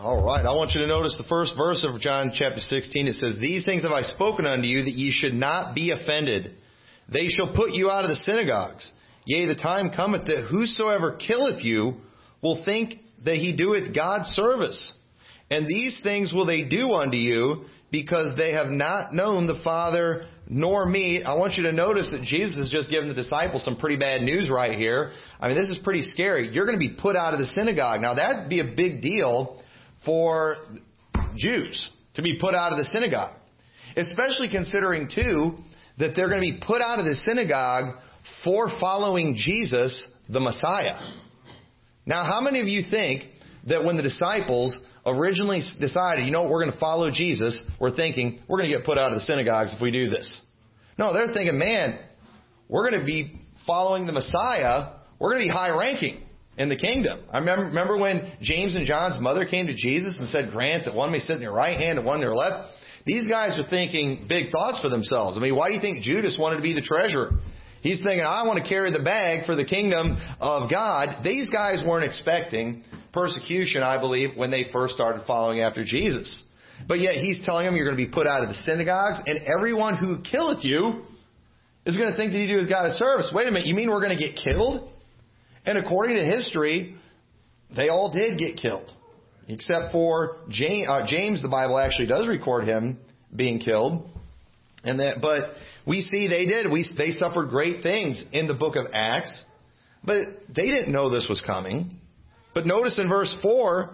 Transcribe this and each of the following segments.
All right. I want you to notice the first verse of John chapter 16. It says, These things have I spoken unto you that ye should not be offended. They shall put you out of the synagogues. Yea, the time cometh that whosoever killeth you will think that he doeth God's service. And these things will they do unto you because they have not known the Father nor me. I want you to notice that Jesus has just given the disciples some pretty bad news right here. I mean, this is pretty scary. You're going to be put out of the synagogue. Now, that'd be a big deal for Jews to be put out of the synagogue. Especially considering, too, that they're going to be put out of the synagogue for following Jesus, the Messiah. Now, how many of you think that when the disciples originally decided, you know, we're going to follow Jesus, we're thinking, we're going to get put out of the synagogues if we do this? No, they're thinking, man, we're going to be following the Messiah. We're going to be high ranking in the kingdom. I remember, remember when James and John's mother came to Jesus and said, Grant that one may sit in your right hand and one in your left. These guys are thinking big thoughts for themselves. I mean, why do you think Judas wanted to be the treasurer? He's thinking, I want to carry the bag for the kingdom of God. These guys weren't expecting persecution, I believe, when they first started following after Jesus. But yet he's telling them you're going to be put out of the synagogues, and everyone who killeth you is going to think that you do with God a service. Wait a minute, you mean we're going to get killed? And according to history, they all did get killed. Except for James, uh, James, the Bible actually does record him being killed. And that, but we see they did. We, they suffered great things in the book of Acts, but they didn't know this was coming. But notice in verse 4,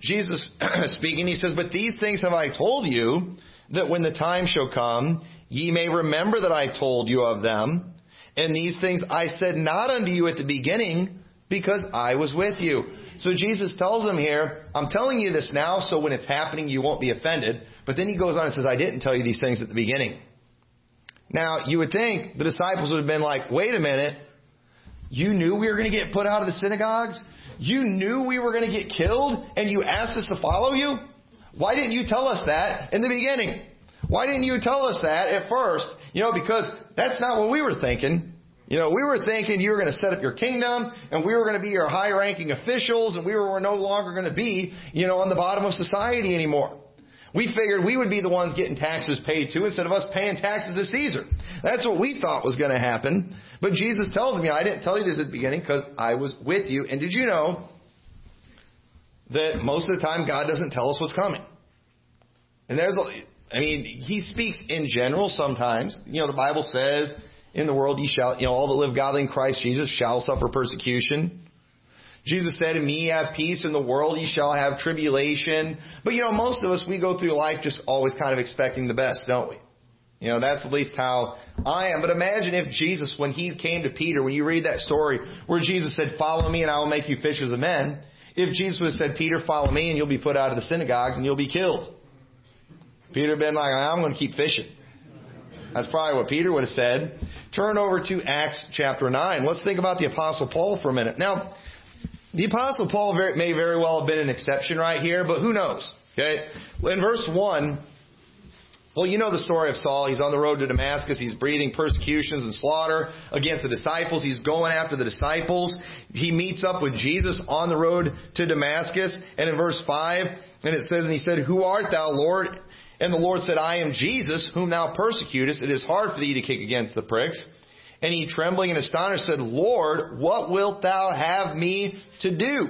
Jesus speaking, he says, But these things have I told you, that when the time shall come, ye may remember that I told you of them. And these things I said not unto you at the beginning, because I was with you. So Jesus tells them here, I'm telling you this now, so when it's happening, you won't be offended. But then he goes on and says, I didn't tell you these things at the beginning. Now, you would think the disciples would have been like, wait a minute. You knew we were going to get put out of the synagogues? You knew we were going to get killed and you asked us to follow you? Why didn't you tell us that in the beginning? Why didn't you tell us that at first? You know, because that's not what we were thinking. You know, we were thinking you were going to set up your kingdom and we were going to be your high ranking officials and we were no longer going to be, you know, on the bottom of society anymore. We figured we would be the ones getting taxes paid to instead of us paying taxes to Caesar. That's what we thought was going to happen. But Jesus tells me, I didn't tell you this at the beginning because I was with you. And did you know that most of the time God doesn't tell us what's coming? And there's, a, I mean, He speaks in general sometimes. You know, the Bible says, in the world ye shall, you know, all that live godly in Christ Jesus shall suffer persecution. Jesus said, in me have peace, in the world ye shall have tribulation. But you know, most of us, we go through life just always kind of expecting the best, don't we? You know, that's at least how I am. But imagine if Jesus, when he came to Peter, when you read that story where Jesus said, follow me and I will make you fishers of men. If Jesus would have said, Peter, follow me and you'll be put out of the synagogues and you'll be killed. Peter have been like, I'm going to keep fishing. That's probably what Peter would have said. Turn over to Acts chapter 9. Let's think about the Apostle Paul for a minute. Now, the Apostle Paul may very well have been an exception right here, but who knows? Okay? In verse 1, well, you know the story of Saul. He's on the road to Damascus. He's breathing persecutions and slaughter against the disciples. He's going after the disciples. He meets up with Jesus on the road to Damascus. And in verse 5, and it says, And he said, Who art thou, Lord? And the Lord said, I am Jesus, whom thou persecutest. It is hard for thee to kick against the pricks. And he, trembling and astonished, said, Lord, what wilt thou have me to do?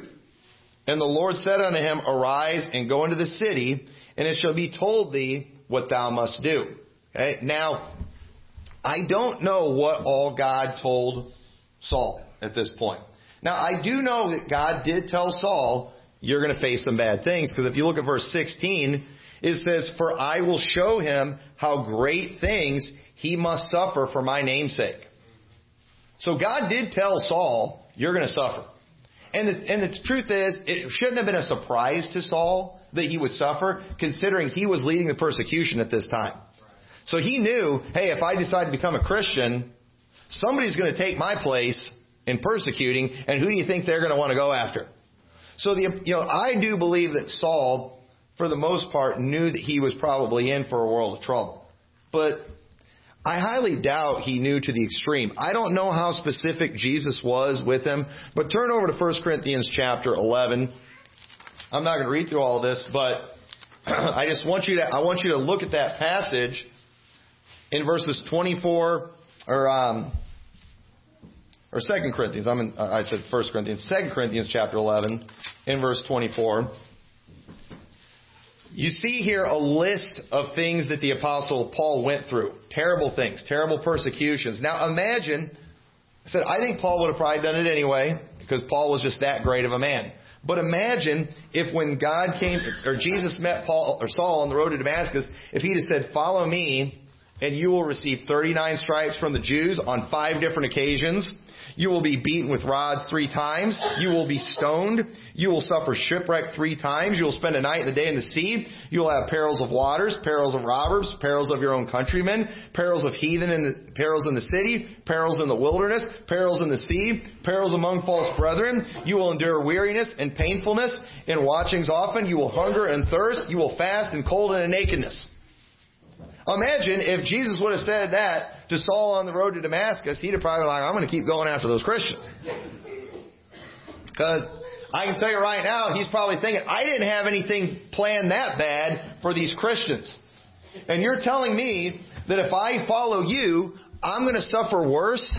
And the Lord said unto him, Arise and go into the city, and it shall be told thee what thou must do. Okay? Now, I don't know what all God told Saul at this point. Now, I do know that God did tell Saul, you're going to face some bad things, because if you look at verse 16, it says, For I will show him how great things he must suffer for my namesake. So God did tell Saul, You're going to suffer. And the, and the truth is, it shouldn't have been a surprise to Saul that he would suffer, considering he was leading the persecution at this time. So he knew, hey, if I decide to become a Christian, somebody's going to take my place in persecuting, and who do you think they're going to want to go after? So the, you know, I do believe that Saul for the most part, knew that he was probably in for a world of trouble. But I highly doubt he knew to the extreme. I don't know how specific Jesus was with him, but turn over to 1 Corinthians chapter 11. I'm not going to read through all of this, but I just want you to I want you to look at that passage in verses 24 or um, or Second Corinthians. I'm in, I said First Corinthians, Second Corinthians chapter 11 in verse 24. You see here a list of things that the apostle Paul went through. Terrible things, terrible persecutions. Now imagine, I said, I think Paul would have probably done it anyway, because Paul was just that great of a man. But imagine if when God came, or Jesus met Paul, or Saul on the road to Damascus, if he'd have said, follow me, and you will receive 39 stripes from the Jews on five different occasions, you will be beaten with rods three times. You will be stoned. You will suffer shipwreck three times. You will spend a night and a day in the sea. You will have perils of waters, perils of robbers, perils of your own countrymen, perils of heathen in the, perils in the city, perils in the wilderness, perils in the sea, perils among false brethren. You will endure weariness and painfulness in watchings often. You will hunger and thirst. You will fast and cold and nakedness. Imagine if Jesus would have said that to Saul on the road to Damascus, he'd have probably like, I'm going to keep going after those Christians. Because I can tell you right now, he's probably thinking, I didn't have anything planned that bad for these Christians. And you're telling me that if I follow you, I'm going to suffer worse?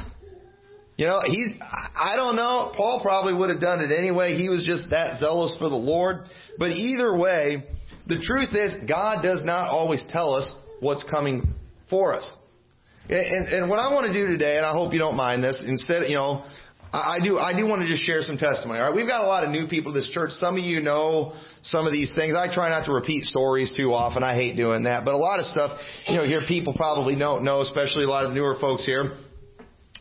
You know, he's, I don't know. Paul probably would have done it anyway. He was just that zealous for the Lord. But either way, the truth is, God does not always tell us what's coming for us. And, and what I want to do today, and I hope you don't mind this, instead, you know, I do, I do want to just share some testimony. All right, we've got a lot of new people to this church. Some of you know some of these things. I try not to repeat stories too often. I hate doing that. But a lot of stuff, you know, here people probably don't know, especially a lot of newer folks here.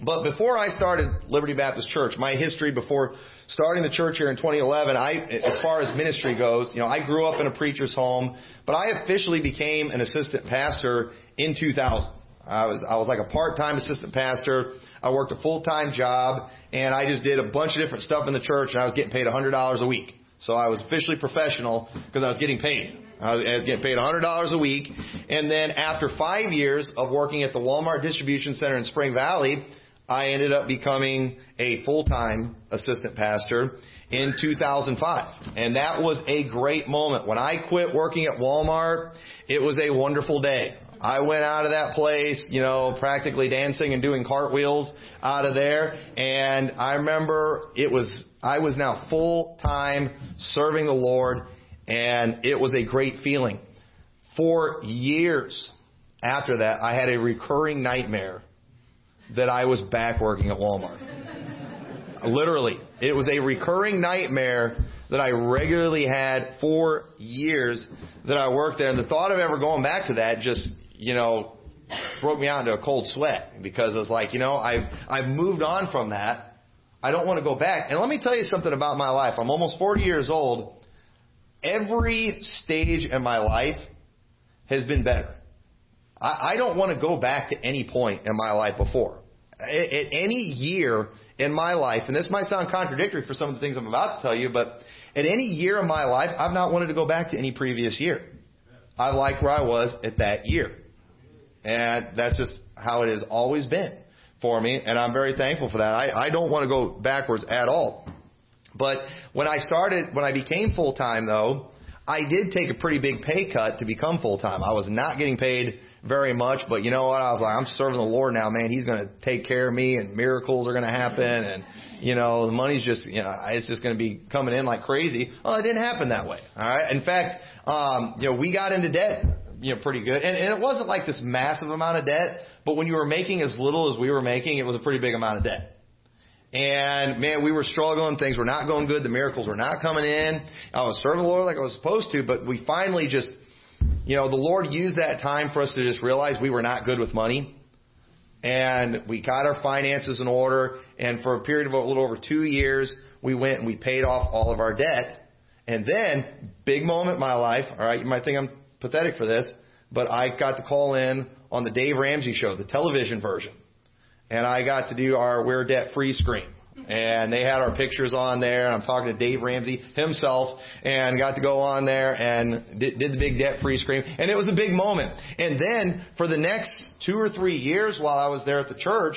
But before I started Liberty Baptist Church, my history before starting the church here in 2011, I, as far as ministry goes, you know, I grew up in a preacher's home, but I officially became an assistant pastor in 2000. I was, I was like a part-time assistant pastor. I worked a full-time job and I just did a bunch of different stuff in the church and I was getting paid $100 a week. So I was officially professional because I was getting paid. I was getting paid $100 a week. And then after five years of working at the Walmart distribution center in Spring Valley, I ended up becoming a full-time assistant pastor in 2005. And that was a great moment. When I quit working at Walmart, it was a wonderful day. I went out of that place, you know, practically dancing and doing cartwheels out of there. And I remember it was, I was now full time serving the Lord and it was a great feeling. For years after that, I had a recurring nightmare that I was back working at Walmart. Literally. It was a recurring nightmare that I regularly had for years that I worked there. And the thought of ever going back to that just, you know, broke me out into a cold sweat because I was like, you know, I've, I've moved on from that. I don't want to go back. And let me tell you something about my life. I'm almost 40 years old. Every stage in my life has been better. I, I don't want to go back to any point in my life before. At, at any year in my life, and this might sound contradictory for some of the things I'm about to tell you, but at any year in my life, I've not wanted to go back to any previous year. I like where I was at that year. And that's just how it has always been for me, and I'm very thankful for that. I, I don't want to go backwards at all. But when I started, when I became full time though, I did take a pretty big pay cut to become full time. I was not getting paid very much, but you know what? I was like, I'm serving the Lord now, man. He's going to take care of me and miracles are going to happen and, you know, the money's just, you know, it's just going to be coming in like crazy. Well, it didn't happen that way. All right. In fact, um, you know, we got into debt, you know, pretty good. And, and it wasn't like this massive amount of debt, but when you were making as little as we were making, it was a pretty big amount of debt. And man, we were struggling. Things were not going good. The miracles were not coming in. I was serving the Lord like I was supposed to, but we finally just you know, the Lord used that time for us to just realize we were not good with money. And we got our finances in order. And for a period of a little over two years, we went and we paid off all of our debt. And then, big moment in my life, alright, you might think I'm pathetic for this, but I got to call in on the Dave Ramsey show, the television version. And I got to do our We're Debt Free screen and they had our pictures on there. and I'm talking to Dave Ramsey himself, and got to go on there and did, did the big debt free screen, and it was a big moment. And then for the next two or three years while I was there at the church,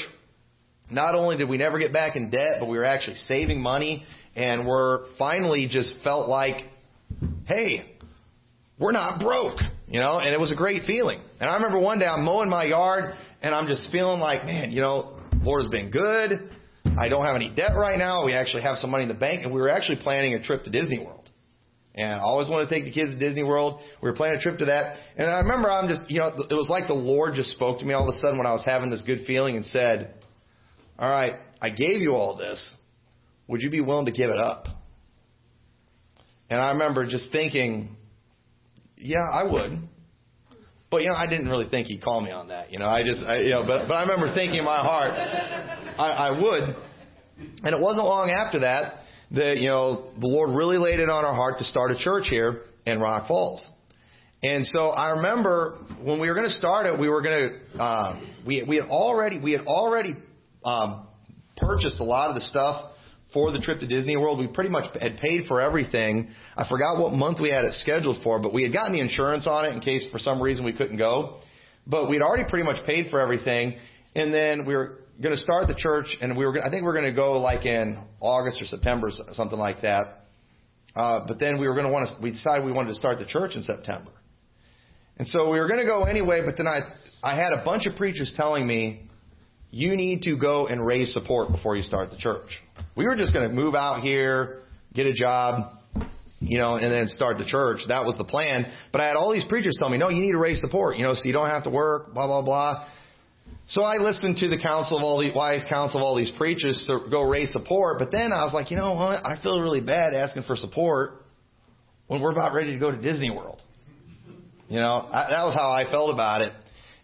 not only did we never get back in debt, but we were actually saving money, and we're finally just felt like hey, we're not broke, you know, and it was a great feeling. And I remember one day I'm mowing my yard and I'm just feeling like, man, you know, Lord has been good. I don't have any debt right now. We actually have some money in the bank and we were actually planning a trip to Disney World. And I always wanted to take the kids to Disney World. We were planning a trip to that. And I remember I'm just, you know, it was like the Lord just spoke to me all of a sudden when I was having this good feeling and said, all right, I gave you all this. Would you be willing to give it up? And I remember just thinking, yeah, I would. But you know, I didn't really think he'd call me on that. You know, I just, I, you know, but but I remember thinking in my heart, I, I would. And it wasn't long after that that you know the Lord really laid it on our heart to start a church here in Rock Falls. And so I remember when we were going to start it, we were going to um, we we had already we had already um, purchased a lot of the stuff for the trip to Disney World. We pretty much had paid for everything. I forgot what month we had it scheduled for, but we had gotten the insurance on it in case for some reason we couldn't go. But we'd already pretty much paid for everything. And then we were going to start the church, and we were, I think we were going to go like in August or September, something like that. Uh, but then we were going to want to, we decided we wanted to start the church in September. And so we were going to go anyway, but then I, I had a bunch of preachers telling me, you need to go and raise support before you start the church. We were just going to move out here, get a job, you know, and then start the church. That was the plan. But I had all these preachers tell me, no, you need to raise support, you know, so you don't have to work, blah, blah, blah. So I listened to the counsel of all the wise counsel of all these preachers to go raise support. But then I was like, you know what? I feel really bad asking for support when we're about ready to go to Disney World. You know, I, that was how I felt about it.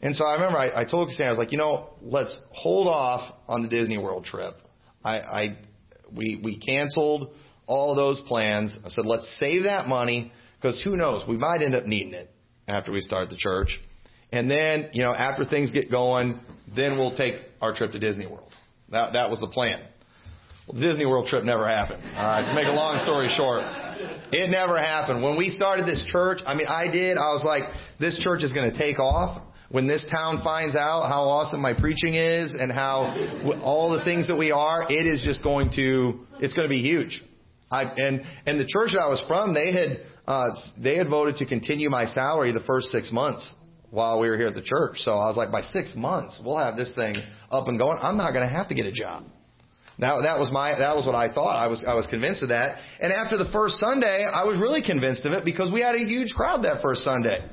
And so I remember I, I told Christine, I was like, you know, let's hold off on the Disney World trip. I, I we we canceled all those plans. I said, let's save that money because who knows, we might end up needing it after we start the church. And then, you know, after things get going, then we'll take our trip to Disney World. That that was the plan. Well, the Disney World trip never happened. All right, to make a long story short, it never happened. When we started this church, I mean, I did. I was like, this church is going to take off when this town finds out how awesome my preaching is and how all the things that we are, it is just going to, it's going to be huge. I, and and the church that I was from, they had uh, they had voted to continue my salary the first six months while we were here at the church. So I was like, by six months, we'll have this thing up and going. I'm not going to have to get a job. Now that was my that was what I thought. I was I was convinced of that. And after the first Sunday, I was really convinced of it because we had a huge crowd that first Sunday.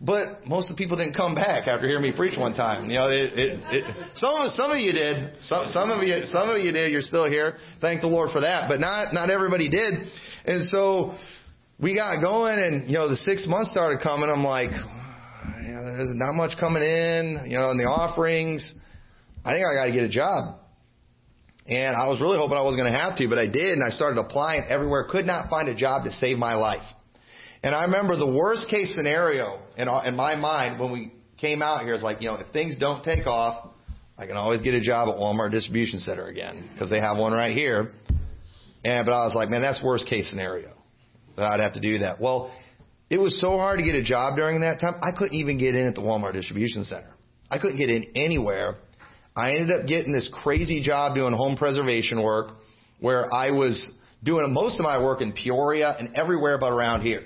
But most of the people didn't come back after hearing me preach one time. You know, it, it, it, some some of you did. Some some of you some of you did. You're still here. Thank the Lord for that. But not not everybody did. And so we got going, and you know, the six months started coming. I'm like, you know, there's not much coming in. You know, in the offerings. I think I got to get a job. And I was really hoping I wasn't going to have to, but I did, and I started applying everywhere. Could not find a job to save my life. And I remember the worst case scenario in, in my mind when we came out here is like, you know, if things don't take off, I can always get a job at Walmart Distribution Center again because they have one right here. And but I was like, man, that's worst case scenario that I'd have to do that. Well, it was so hard to get a job during that time. I couldn't even get in at the Walmart Distribution Center. I couldn't get in anywhere. I ended up getting this crazy job doing home preservation work where I was doing most of my work in Peoria and everywhere but around here.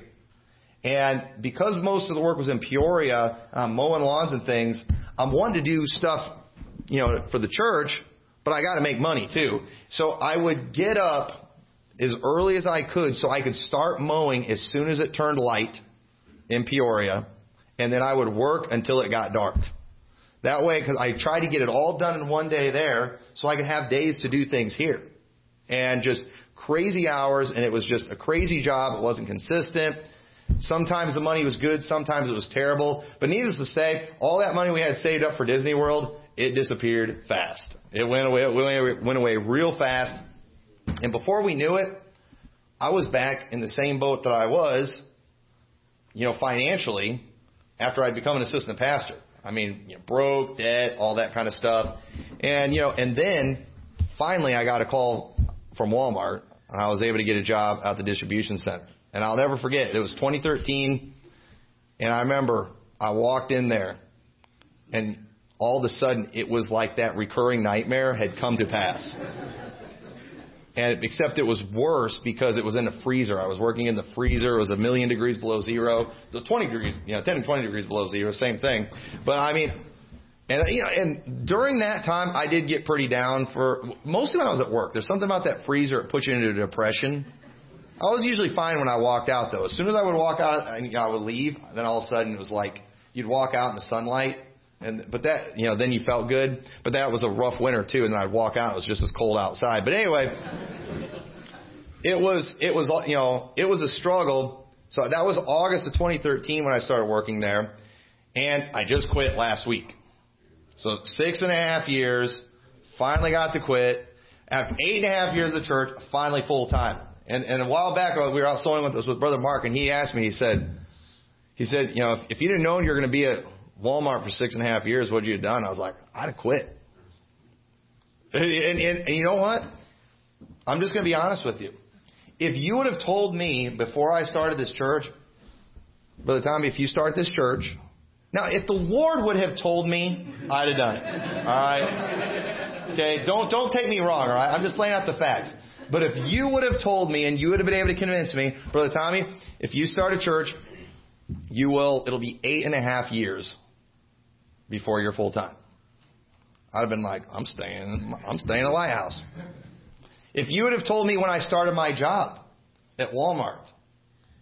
And because most of the work was in Peoria, um, mowing lawns and things, I'm wanting to do stuff, you know, for the church, but I got to make money too. So I would get up as early as I could so I could start mowing as soon as it turned light in Peoria, and then I would work until it got dark. That way, because I tried to get it all done in one day there, so I could have days to do things here. And just crazy hours, and it was just a crazy job. It wasn't consistent. Sometimes the money was good, sometimes it was terrible. But needless to say, all that money we had saved up for Disney World, it disappeared fast. It went away, it went away real fast. And before we knew it, I was back in the same boat that I was, you know, financially after I'd become an assistant pastor. I mean, you know, broke, debt, all that kind of stuff. And, you know, and then finally I got a call from Walmart and I was able to get a job at the distribution center. And I'll never forget, it was 2013, and I remember I walked in there, and all of a sudden it was like that recurring nightmare had come to pass. and except it was worse because it was in a freezer. I was working in the freezer. It was a million degrees below zero. So 20 degrees, you know, 10 and 20 degrees below zero, same thing. But I mean, and you know, and during that time, I did get pretty down for mostly when I was at work. There's something about that freezer it puts you into depression. I was usually fine when I walked out though. As soon as I would walk out and I would leave, then all of a sudden it was like you'd walk out in the sunlight and but that you know then you felt good. But that was a rough winter too, and then I'd walk out. It was just as cold outside. But anyway, it was it was you know it was a struggle. So that was August of 2013 when I started working there, and I just quit last week. So six and a half years, finally got to quit. After eight and a half years of church, finally full time. And, and a while back, we were out sewing with us with Brother Mark, and he asked me, he said, he said, you know, if, if you didn't know you were going to be at Walmart for six and a half years, what'd you have done? I was like, I'd have quit. And, and, and you know what? I'm just going to be honest with you. If you would have told me before I started this church, Brother Tommy, if you start this church, now if the Lord would have told me, I'd have done it. All right? Okay, don't don't take me wrong. All right, I'm just laying out the facts. But if you would have told me and you would have been able to convince me, Brother Tommy, if you start a church, you will. It'll be eight and a half years before you're full time. I'd have been like, I'm staying, I'm staying at the Lighthouse. If you would have told me when I started my job at Walmart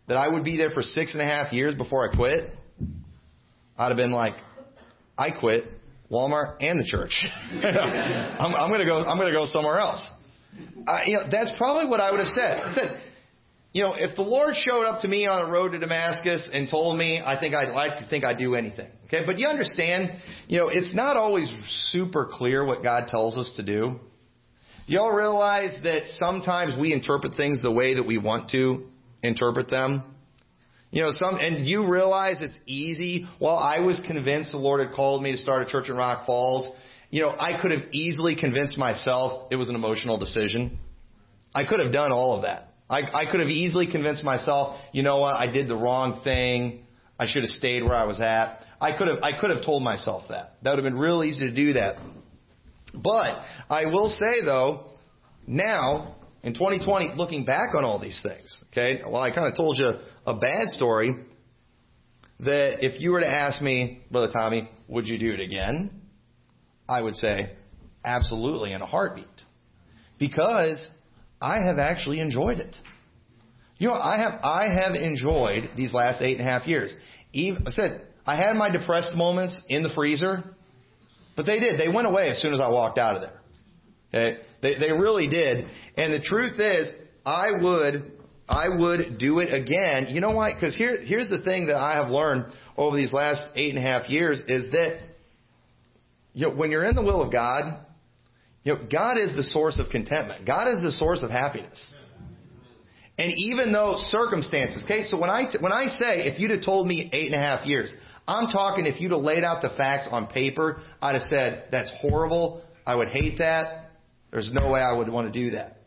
that I would be there for six and a half years before I quit, I'd have been like, I quit Walmart and the church. I'm, I'm going to go. I'm going to go somewhere else. I, you know, that's probably what I would have said. I said, you know, if the Lord showed up to me on the road to Damascus and told me, I think I'd like to think I'd do anything. Okay, but you understand, you know, it's not always super clear what God tells us to do. Y'all realize that sometimes we interpret things the way that we want to interpret them. You know, some, and you realize it's easy. While I was convinced the Lord had called me to start a church in Rock Falls, you know, I could have easily convinced myself it was an emotional decision. I could have done all of that. I, I could have easily convinced myself, you know what, I did the wrong thing. I should have stayed where I was at. I could have, I could have told myself that. That would have been real easy to do that. But I will say though, now in 2020, looking back on all these things, okay, well, I kind of told you a bad story that if you were to ask me, Brother Tommy, would you do it again? I would say, absolutely, in a heartbeat. Because I have actually enjoyed it. You know, I have, I have enjoyed these last eight and a half years. Even, I said, I had my depressed moments in the freezer, but they did. They went away as soon as I walked out of there. Okay? They, they really did. And the truth is, I would, I would do it again. You know why? Because here, here's the thing that I have learned over these last eight and a half years is that you know, when you're in the will of God, you know, God is the source of contentment. God is the source of happiness. And even though circumstances, okay, so when I, when I say, if you'd have told me eight and a half years, I'm talking if you'd have laid out the facts on paper, I'd have said, that's horrible. I would hate that. There's no way I would want to do that.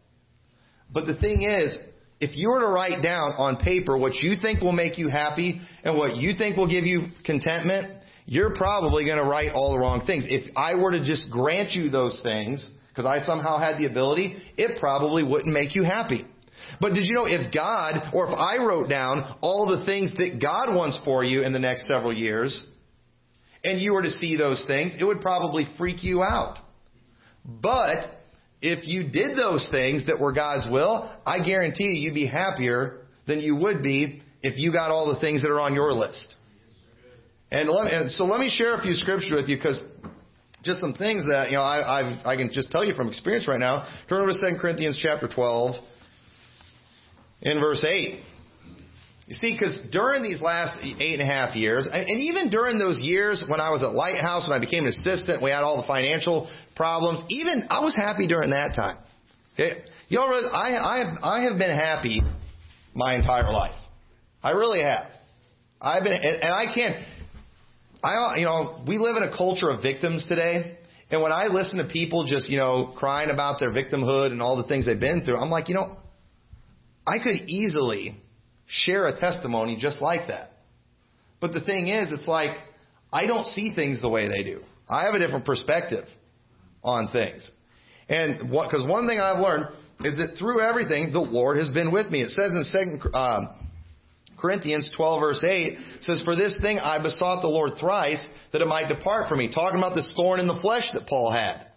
But the thing is, if you were to write down on paper what you think will make you happy and what you think will give you contentment, you're probably going to write all the wrong things. If I were to just grant you those things, because I somehow had the ability, it probably wouldn't make you happy. But did you know if God, or if I wrote down all the things that God wants for you in the next several years, and you were to see those things, it would probably freak you out. But if you did those things that were God's will, I guarantee you you'd be happier than you would be if you got all the things that are on your list. And, let, and so let me share a few scriptures with you because just some things that you know I I've, i can just tell you from experience right now. Turn over to 2 Corinthians chapter 12, in verse 8. You see, because during these last eight and a half years, and even during those years when I was at Lighthouse, when I became an assistant, we had all the financial problems. Even I was happy during that time. Okay, y'all, I I have, I have been happy my entire life. I really have. I've been, and, and I can't. I, you know, we live in a culture of victims today. And when I listen to people just, you know, crying about their victimhood and all the things they've been through, I'm like, you know, I could easily share a testimony just like that. But the thing is, it's like, I don't see things the way they do. I have a different perspective on things. And what, cause one thing I've learned, is that through everything, the Lord has been with me. It says in Second um, Corinthians 12 verse 8, says, For this thing I besought the Lord thrice that it might depart from me. Talking about this thorn in the flesh that Paul had.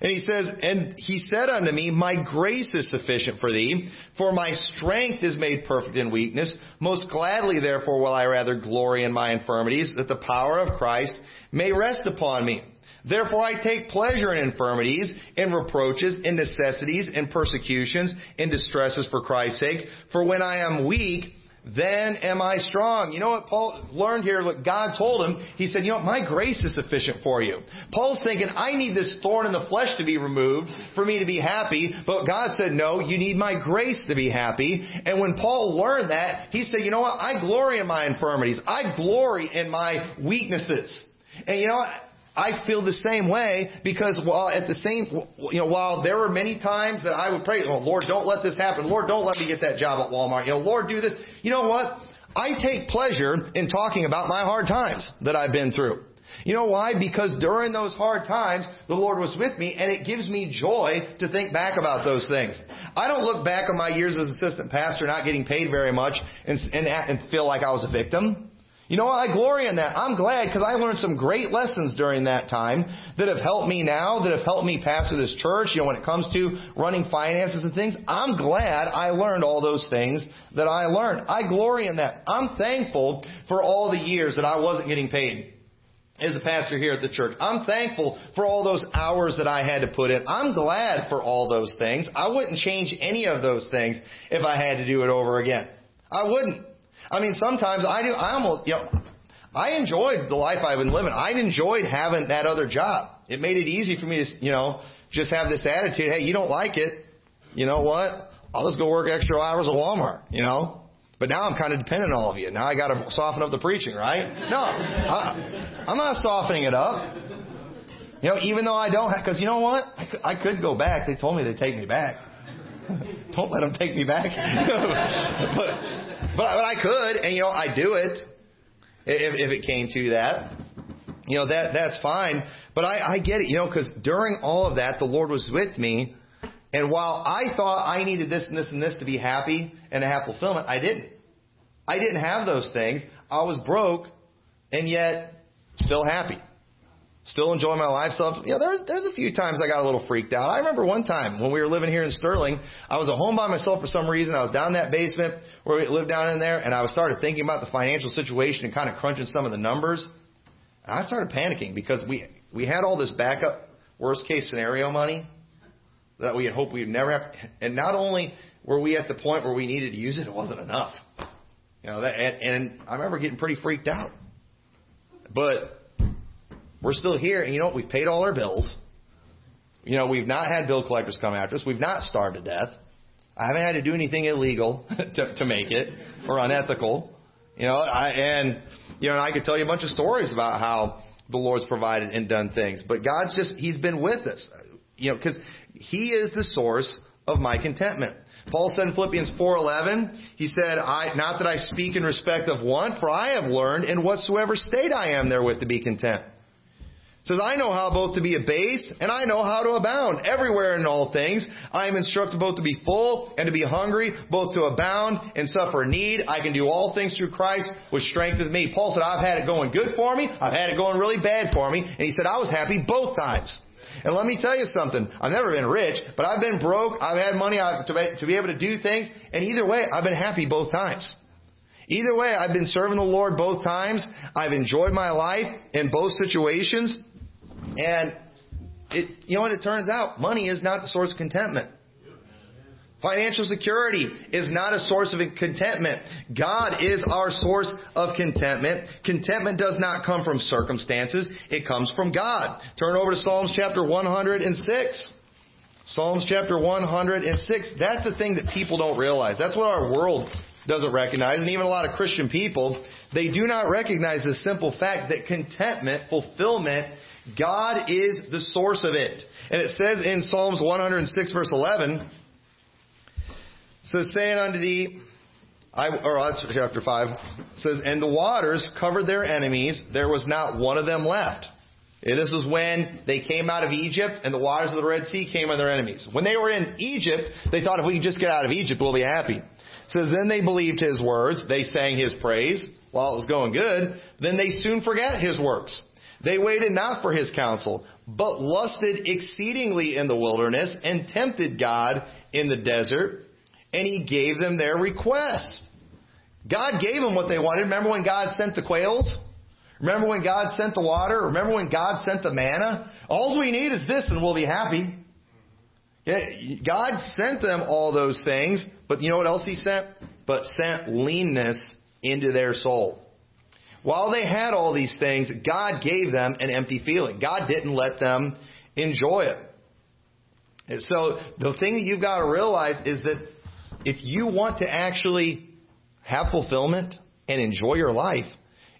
And he says, And he said unto me, My grace is sufficient for thee, for my strength is made perfect in weakness. Most gladly, therefore, will I rather glory in my infirmities, that the power of Christ may rest upon me. Therefore I take pleasure in infirmities, in reproaches, in necessities, in persecutions, in distresses for Christ's sake. For when I am weak, then am I strong. You know what Paul learned here? What God told him, he said, you know my grace is sufficient for you. Paul's thinking, I need this thorn in the flesh to be removed for me to be happy. But God said, no, you need my grace to be happy. And when Paul learned that, he said, you know what, I glory in my infirmities. I glory in my weaknesses. And you know what? I feel the same way because while at the same, you know, while there were many times that I would pray, oh Lord, don't let this happen. Lord, don't let me get that job at Walmart. You know, Lord, do this. You know what? I take pleasure in talking about my hard times that I've been through. You know why? Because during those hard times, the Lord was with me and it gives me joy to think back about those things. I don't look back on my years as assistant pastor not getting paid very much and, and, and feel like I was a victim. You know what? I glory in that. I'm glad because I learned some great lessons during that time that have helped me now, that have helped me pastor this church, you know, when it comes to running finances and things. I'm glad I learned all those things that I learned. I glory in that. I'm thankful for all the years that I wasn't getting paid as a pastor here at the church. I'm thankful for all those hours that I had to put in. I'm glad for all those things. I wouldn't change any of those things if I had to do it over again. I wouldn't. I mean, sometimes I do, I almost, you know, I enjoyed the life I've been living. I enjoyed having that other job. It made it easy for me to, you know, just have this attitude. Hey, you don't like it. You know what? I'll just go work extra hours at Walmart, you know? But now I'm kind of dependent on all of you. Now I got to soften up the preaching, right? No, I, I'm not softening it up. You know, even though I don't, have because you know what? I could, I could go back. They told me they'd take me back. don't let them take me back. but but, but I could, and you know, I do it if, if it came to that. You know, that that's fine. But I, I get it, you know, because during all of that, the Lord was with me. And while I thought I needed this and this and this to be happy and to have fulfillment, I didn't. I didn't have those things. I was broke and yet still happy still enjoy my life. So, you know, there's, there's a few times I got a little freaked out. I remember one time when we were living here in Sterling, I was at home by myself for some reason. I was down in that basement where we lived down in there and I started thinking about the financial situation and kind of crunching some of the numbers. And I started panicking because we, we had all this backup worst case scenario money that we had hoped we'd never have. And not only were we at the point where we needed to use it, it wasn't enough. You know, that, and, and I remember getting pretty freaked out. But we're still here, and you know what? We've paid all our bills. You know, we've not had bill collectors come after us. We've not starved to death. I haven't had to do anything illegal to, to make it or unethical. You know, I, and you know, and I could tell you a bunch of stories about how the Lord's provided and done things. But God's just He's been with us. You know, because He is the source of my contentment. Paul said in Philippians 4:11, he said, "I not that I speak in respect of want, for I have learned in whatsoever state I am therewith to be content." Says, I know how both to be abased and I know how to abound. Everywhere in all things, I am instructed both to be full and to be hungry, both to abound and suffer need. I can do all things through Christ, which strengthens me. Paul said, I've had it going good for me. I've had it going really bad for me. And he said, I was happy both times. And let me tell you something. I've never been rich, but I've been broke. I've had money to be able to do things. And either way, I've been happy both times. Either way, I've been serving the Lord both times. I've enjoyed my life in both situations. And it, you know what it turns out? Money is not the source of contentment. Financial security is not a source of contentment. God is our source of contentment. Contentment does not come from circumstances. It comes from God. Turn over to Psalms chapter 106. Psalms chapter 106. That's the thing that people don't realize. That's what our world doesn't recognize. And even a lot of Christian people, they do not recognize the simple fact that contentment, fulfillment, God is the source of it. And it says in Psalms 106 verse 11, says, saying unto thee, I, or that's chapter 5, says, and the waters covered their enemies, there was not one of them left. And this was when they came out of Egypt and the waters of the Red Sea came on their enemies. When they were in Egypt, they thought if we can just get out of Egypt, we'll be happy. Says then they believed his words. They sang his praise while it was going good. Then they soon forgot his works. They waited not for his counsel, but lusted exceedingly in the wilderness and tempted God in the desert. And he gave them their request. God gave them what they wanted. Remember when God sent the quails? Remember when God sent the water? Remember when God sent the manna? All we need is this and we'll be happy. God sent them all those things, but you know what else He sent? But sent leanness into their soul. While they had all these things, God gave them an empty feeling. God didn't let them enjoy it. And so the thing that you've got to realize is that if you want to actually have fulfillment and enjoy your life,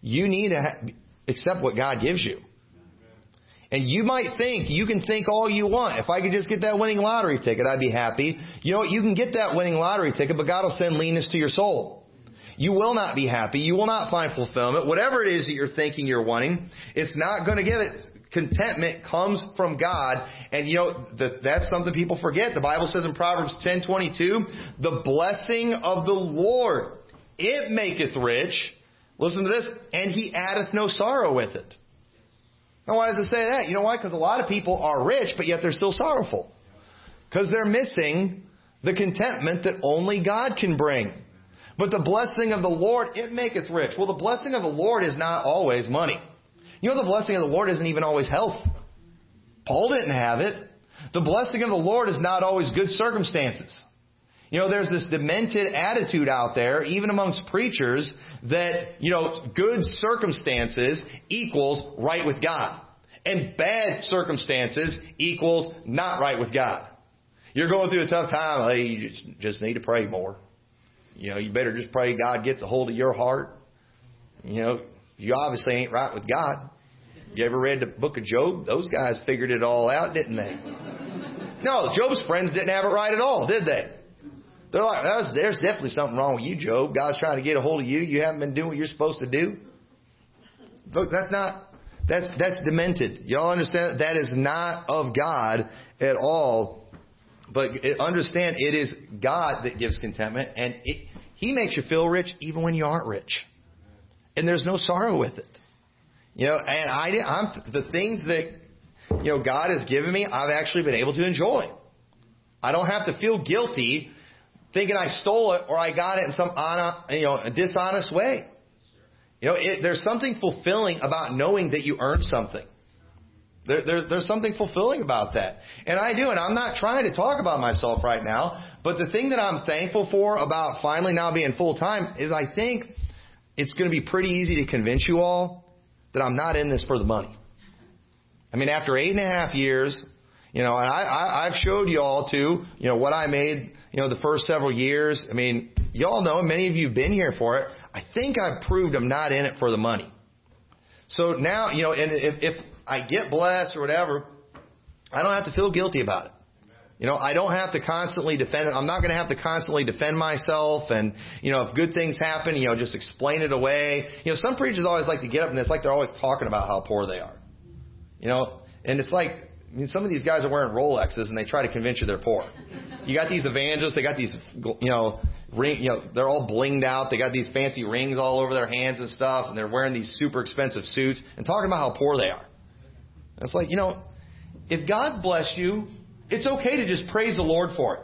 you need to ha- accept what God gives you. And you might think, you can think all you want. If I could just get that winning lottery ticket, I'd be happy. You know what? You can get that winning lottery ticket, but God will send leanness to your soul. You will not be happy. You will not find fulfillment. Whatever it is that you're thinking you're wanting, it's not going to give it. Contentment comes from God. And you know, that, that's something people forget. The Bible says in Proverbs 10:22, the blessing of the Lord, it maketh rich. Listen to this, and he addeth no sorrow with it. Now, why does it say that? You know why? Because a lot of people are rich, but yet they're still sorrowful. Because they're missing the contentment that only God can bring. But the blessing of the Lord, it maketh rich. Well, the blessing of the Lord is not always money. You know, the blessing of the Lord isn't even always health. Paul didn't have it. The blessing of the Lord is not always good circumstances. You know, there's this demented attitude out there, even amongst preachers, that, you know, good circumstances equals right with God. And bad circumstances equals not right with God. You're going through a tough time, hey, you just, just need to pray more. You know, you better just pray God gets a hold of your heart. You know, you obviously ain't right with God. You ever read the book of Job? Those guys figured it all out, didn't they? No, Job's friends didn't have it right at all, did they? They're like, there's definitely something wrong with you, Job. God's trying to get a hold of you. You haven't been doing what you're supposed to do. Look, that's not, that's, that's demented. Y'all understand? That is not of God at all. But understand, it is God that gives contentment, and it, He makes you feel rich even when you aren't rich. And there's no sorrow with it. You know, and I, I'm, the things that, you know, God has given me, I've actually been able to enjoy. I don't have to feel guilty thinking I stole it or I got it in some you know, dishonest way. You know, it, there's something fulfilling about knowing that you earned something. There, there, there's something fulfilling about that. And I do, and I'm not trying to talk about myself right now, but the thing that I'm thankful for about finally now being full time is I think it's going to be pretty easy to convince you all that I'm not in this for the money. I mean, after eight and a half years, you know, and I, I, I've showed you all too, you know, what I made you know, the first several years. I mean, y'all know, many of you have been here for it. I think I've proved I'm not in it for the money. So now, you know, and if, if I get blessed or whatever, I don't have to feel guilty about it. You know, I don't have to constantly defend it. I'm not going to have to constantly defend myself. And, you know, if good things happen, you know, just explain it away. You know, some preachers always like to get up and it's like they're always talking about how poor they are. You know, and it's like, I mean, some of these guys are wearing Rolexes and they try to convince you they're poor. You got these evangelists, they got these, you know, ring, you know, they're all blinged out. They got these fancy rings all over their hands and stuff, and they're wearing these super expensive suits and talking about how poor they are. It's like, you know, if God's blessed you, it's okay to just praise the Lord for it.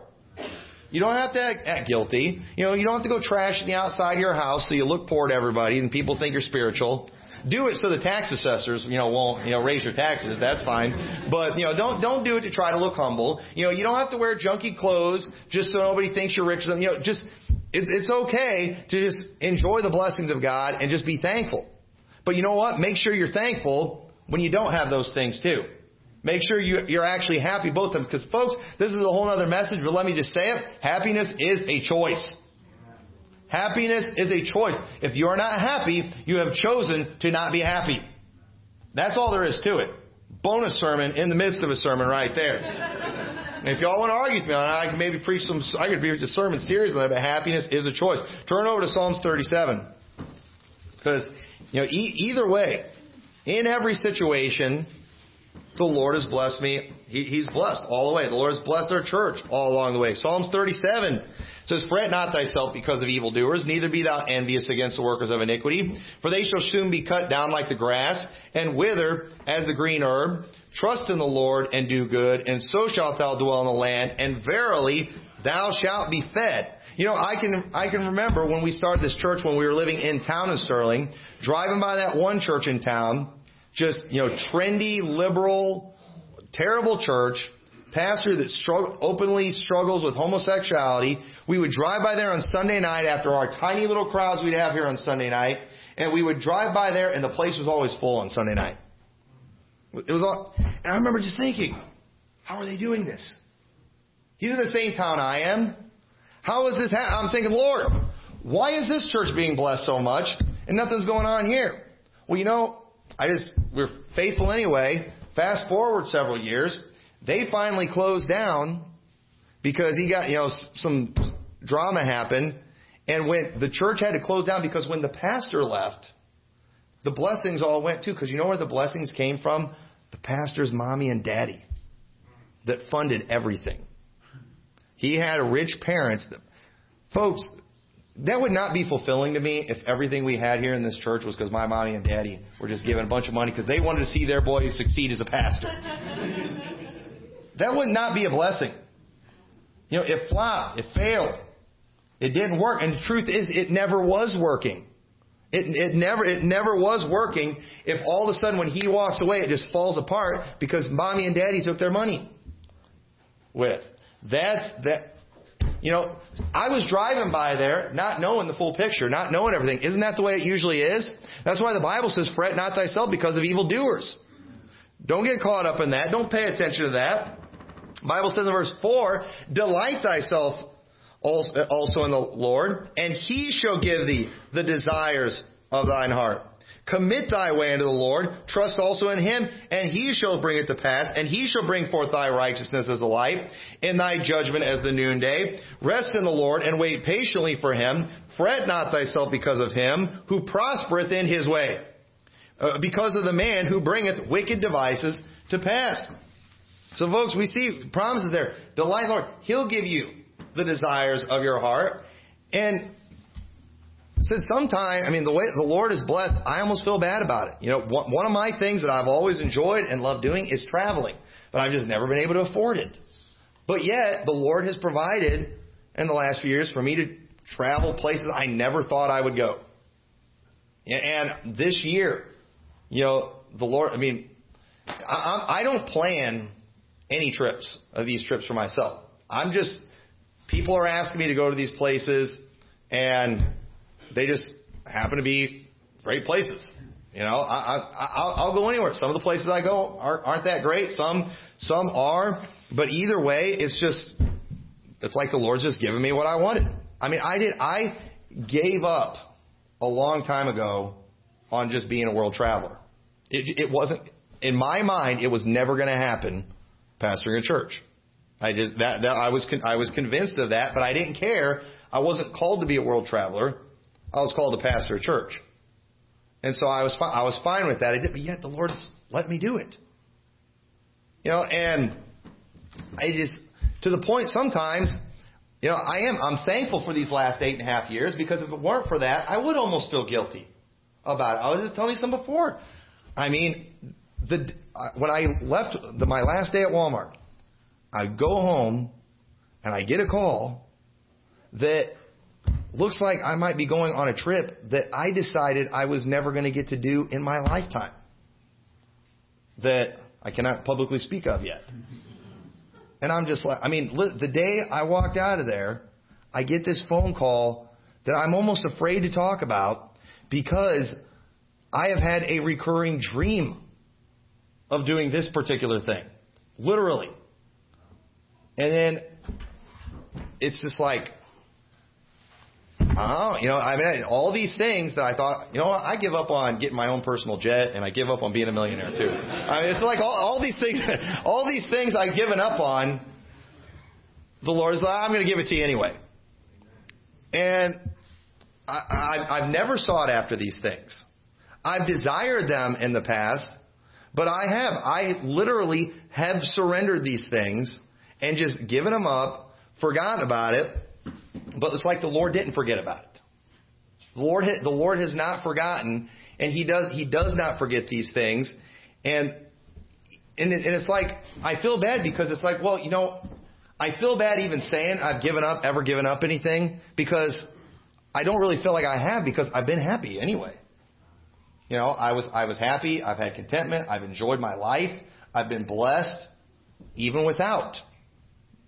You don't have to act, act guilty. You know, you don't have to go trashing the outside of your house so you look poor to everybody and people think you're spiritual. Do it so the tax assessors, you know, won't, you know, raise your taxes. That's fine. But, you know, don't, don't do it to try to look humble. You know, you don't have to wear junky clothes just so nobody thinks you're richer than, you know, just, it's, it's okay to just enjoy the blessings of God and just be thankful. But you know what? Make sure you're thankful when you don't have those things too. Make sure you, you're actually happy both of them. Because folks, this is a whole other message, but let me just say it. Happiness is a choice. Happiness is a choice. If you are not happy, you have chosen to not be happy. That's all there is to it. Bonus sermon in the midst of a sermon right there. And if y'all want to argue with me on it, I can maybe preach some, I could preach a sermon series on that, but happiness is a choice. Turn over to Psalms 37. Because, you know, e- either way, in every situation, The Lord has blessed me. He, he's blessed all the way. The Lord has blessed our church all along the way. Psalms 37 says, Fret not thyself because of evildoers, neither be thou envious against the workers of iniquity, for they shall soon be cut down like the grass, and wither as the green herb. Trust in the Lord and do good, and so shalt thou dwell in the land, and verily thou shalt be fed. You know, I can I can remember when we started this church when we were living in town in Sterling, driving by that one church in town, just you know, trendy, liberal, terrible church, pastor that struggle, openly struggles with homosexuality. We would drive by there on Sunday night after our tiny little crowds we'd have here on Sunday night, and we would drive by there, and the place was always full on Sunday night. It was all, and I remember just thinking, how are they doing this? He's in the same town I am. How is this? Ha- I'm thinking, Lord, why is this church being blessed so much and nothing's going on here? Well, you know, I just we're faithful anyway. Fast forward several years, they finally closed down because he got you know some drama happened, and when the church had to close down because when the pastor left, the blessings all went too. Because you know where the blessings came from? The pastor's mommy and daddy that funded everything. He had rich parents. Folks, that would not be fulfilling to me if everything we had here in this church was because my mommy and daddy were just giving a bunch of money because they wanted to see their boy succeed as a pastor. that would not be a blessing. You know, it flopped, it failed, it didn't work, and the truth is, it never was working. It, it never, it never was working. If all of a sudden when he walks away, it just falls apart because mommy and daddy took their money with. That's that. You know, I was driving by there, not knowing the full picture, not knowing everything. Isn't that the way it usually is? That's why the Bible says, "Fret not thyself because of evil doers." Don't get caught up in that. Don't pay attention to that. Bible says in verse four, "Delight thyself also in the Lord, and He shall give thee the desires of thine heart." Commit thy way unto the Lord, trust also in him, and he shall bring it to pass, and he shall bring forth thy righteousness as the light, and thy judgment as the noonday. Rest in the Lord, and wait patiently for him. Fret not thyself because of him, who prospereth in his way, uh, because of the man who bringeth wicked devices to pass. So folks, we see promises there. Delight Lord. He'll give you the desires of your heart. And said sometime, I mean, the way the Lord is blessed, I almost feel bad about it. You know, one of my things that I've always enjoyed and loved doing is traveling, but I've just never been able to afford it. But yet, the Lord has provided in the last few years for me to travel places I never thought I would go. And this year, you know, the Lord, I mean, I, I don't plan any trips of these trips for myself. I'm just, people are asking me to go to these places and they just happen to be great places. You know, I, I, I'll go anywhere. Some of the places I go aren't, aren't that great. Some, some are. But either way, it's just, it's like the Lord's just giving me what I wanted. I mean, I did, I gave up a long time ago on just being a world traveler. It, it wasn't, in my mind, it was never going to happen pastoring a church. I just, that, that, I was, I was convinced of that, but I didn't care. I wasn't called to be a world traveler. I was called to pastor a church. And so I was fine, I was fine with that. I did, but yet the Lord let me do it. You know, and I just to the point sometimes, you know, I am I'm thankful for these last eight and a half years because if it weren't for that, I would almost feel guilty about it. I was just telling you some before. I mean, the uh, when I left the, my last day at Walmart, I go home and I get a call that looks like I might be going on a trip that I decided I was never going to get to do in my lifetime. That I cannot publicly speak of yet. And I'm just like, I mean, the day I walked out of there, I get this phone call that I'm almost afraid to talk about because I have had a recurring dream of doing this particular thing. Literally. And then it's just like, Oh, you know, I mean, all these things that I thought, you know I give up on getting my own personal jet, and I give up on being a millionaire too. I mean, it's like all, all these things, all these things I've given up on. The Lord is like, I'm going to give it to you anyway. And I, I, I've never sought after these things. I've desired them in the past, But I have. I literally have surrendered these things and just given them up, forgotten about it. But it's like the Lord didn't forget about it. The Lord, the Lord has not forgotten, and He does, He does not forget these things. And, and, it, and it's like, I feel bad because it's like, well, you know, I feel bad even saying I've given up, ever given up anything, because I don't really feel like I have because I've been happy anyway. You know, I was, I was happy. I've had contentment. I've enjoyed my life. I've been blessed even without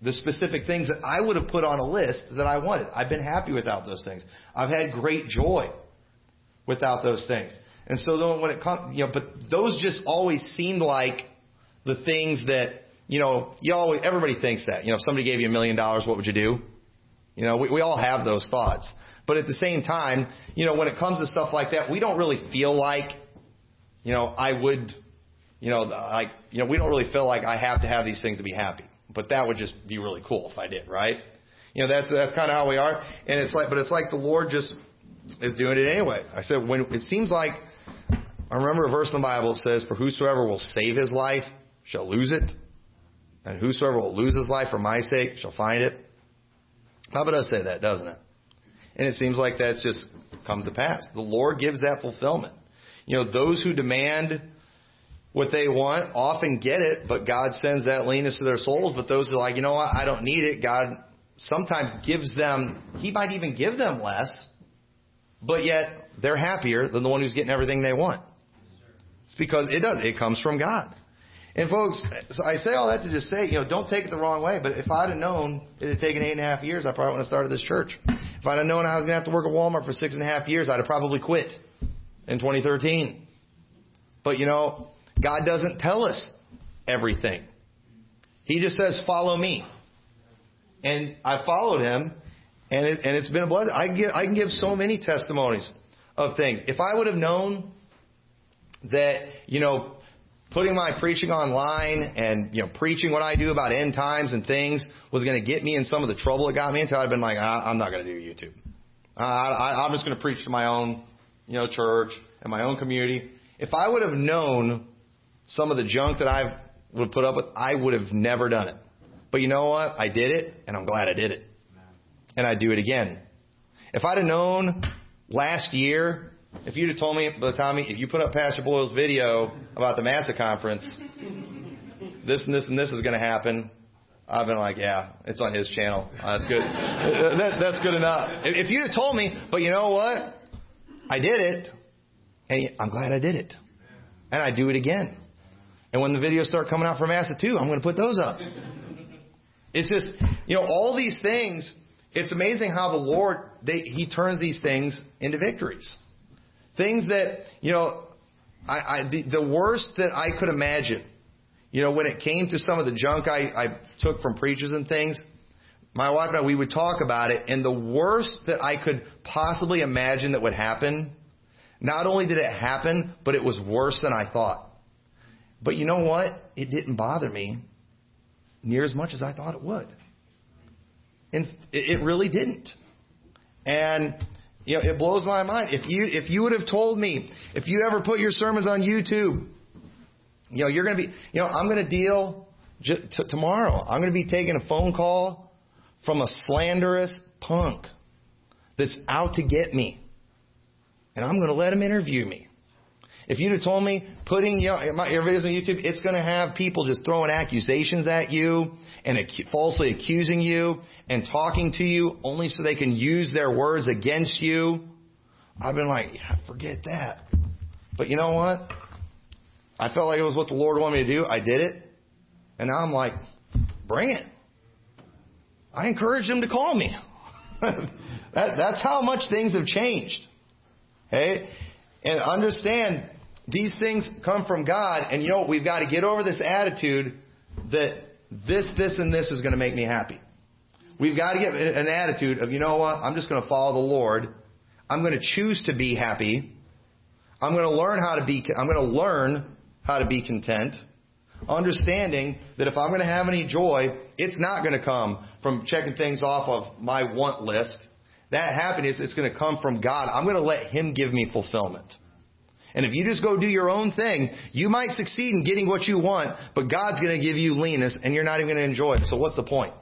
the specific things that I would have put on a list that I wanted. I've been happy without those things. I've had great joy without those things. And so then when it comes, you know, but those just always seemed like the things that, you know, you always, everybody thinks that. You know, if somebody gave you a million dollars, what would you do? You know, we, we all have those thoughts. But at the same time, you know, when it comes to stuff like that, we don't really feel like, you know, I would, you know, like, you know, we don't really feel like I have to have these things to be happy. But that would just be really cool if I did, right? You know, that's that's kind of how we are. And it's like, but it's like the Lord just is doing it anyway. I said when it seems like I remember a verse in the Bible says, "For whosoever will save his life shall lose it, and whosoever will lose his life for my sake shall find it." How about us say that, doesn't it? And it seems like that's just comes to pass. The Lord gives that fulfillment. You know, those who demand what they want often get it, but God sends that leanness to their souls. But those who are like, you know what, I don't need it, God sometimes gives them, He might even give them less, but yet they're happier than the one who's getting everything they want. It's because it does, it comes from God. And folks, so I say all that to just say, you know, don't take it the wrong way, but if I'd have known it had taken eight and a half years, I probably wouldn't have started this church. If I'd have known I was going to have to work at Walmart for six and a half years, I'd have probably quit in 2013. But you know, God doesn't tell us everything. He just says, follow me. And I followed him, and, it, and it's been a blessing. I, give, I can give so many testimonies of things. If I would have known that, you know, putting my preaching online and, you know, preaching what I do about end times and things was going to get me in some of the trouble it got me into, I'd been like, ah, I'm not going to do YouTube. Uh, I, I'm just going to preach to my own, you know, church and my own community. If I would have known some of the junk that I would have put up with, I would have never done it. But you know what? I did it, and I'm glad I did it. And I'd do it again. If I'd have known last year if you'd have told me, Brother Tommy, if you put up Pastor Boyle's video about the Massa conference, this and this and this is going to happen, I've been like, yeah, it's on his channel. Uh, that's good. that, that's good enough. If you'd have told me, but you know what? I did it, and I'm glad I did it. And I do it again. And when the videos start coming out from Massa too, I'm going to put those up. It's just, you know, all these things, it's amazing how the Lord, they, He turns these things into victories. Things that, you know, I, I, the, the worst that I could imagine, you know, when it came to some of the junk I, I took from preachers and things, my wife and I, we would talk about it, and the worst that I could possibly imagine that would happen, not only did it happen, but it was worse than I thought. But you know what? It didn't bother me near as much as I thought it would. And it really didn't. And you know, it blows my mind. If you if you would have told me, if you ever put your sermons on YouTube, you know, you're going to be, you know, I'm going to deal j- t- tomorrow. I'm going to be taking a phone call from a slanderous punk that's out to get me, and I'm going to let him interview me. If you'd have told me putting you know, your videos on YouTube, it's going to have people just throwing accusations at you and ac- falsely accusing you and talking to you only so they can use their words against you. I've been like, yeah, forget that. But you know what? I felt like it was what the Lord wanted me to do. I did it. And now I'm like, bring it. I encourage them to call me. that, that's how much things have changed. Hey? And understand, these things come from God, and you know, we've got to get over this attitude that this, this, and this is going to make me happy. We've got to get an attitude of, you know what, I'm just going to follow the Lord. I'm going to choose to be happy. I'm going to learn how to be, I'm going to learn how to be content. Understanding that if I'm going to have any joy, it's not going to come from checking things off of my want list. That happiness is going to come from God. I'm going to let Him give me fulfillment. And if you just go do your own thing, you might succeed in getting what you want, but God's going to give you leanness and you're not even going to enjoy it. So what's the point?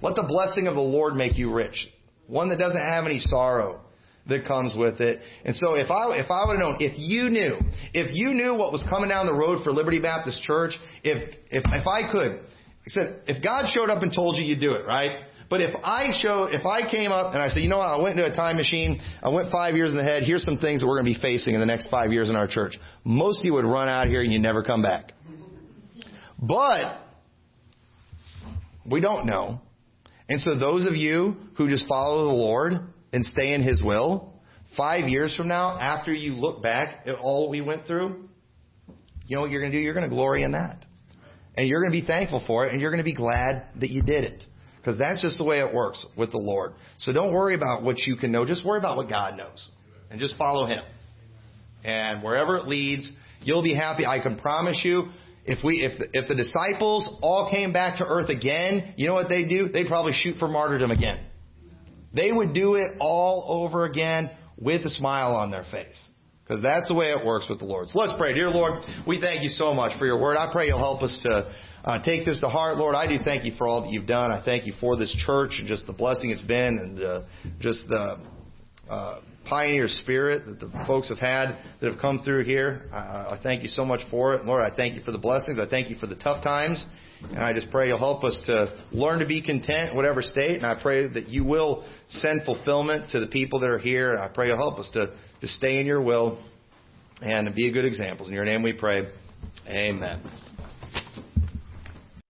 Let the blessing of the Lord make you rich. One that doesn't have any sorrow that comes with it. And so if I, if I would have known, if you knew, if you knew what was coming down the road for Liberty Baptist Church, if, if, if I could, I said, if God showed up and told you, you'd do it, right? But if I show, if I came up and I said, you know what, I went into a time machine, I went five years in the head, here's some things that we're going to be facing in the next five years in our church. Most of you would run out here and you'd never come back. But, we don't know. And so those of you who just follow the Lord and stay in His will, five years from now, after you look back at all we went through, you know what you're going to do? You're going to glory in that. And you're going to be thankful for it, and you're going to be glad that you did it. Because that's just the way it works with the Lord. So don't worry about what you can know. Just worry about what God knows. And just follow Him. And wherever it leads, you'll be happy. I can promise you, if we, if the, if the disciples all came back to earth again, you know what they do? They'd probably shoot for martyrdom again. They would do it all over again with a smile on their face. Because that's the way it works with the Lord. So let's pray. Dear Lord, we thank you so much for your word. I pray you'll help us to uh, take this to heart. Lord, I do thank you for all that you've done. I thank you for this church and just the blessing it's been and uh, just the uh, pioneer spirit that the folks have had that have come through here. I, I thank you so much for it. Lord, I thank you for the blessings. I thank you for the tough times. And I just pray you'll help us to learn to be content in whatever state. And I pray that you will send fulfillment to the people that are here. And I pray you'll help us to, to stay in your will and be a good example. In your name we pray. Amen.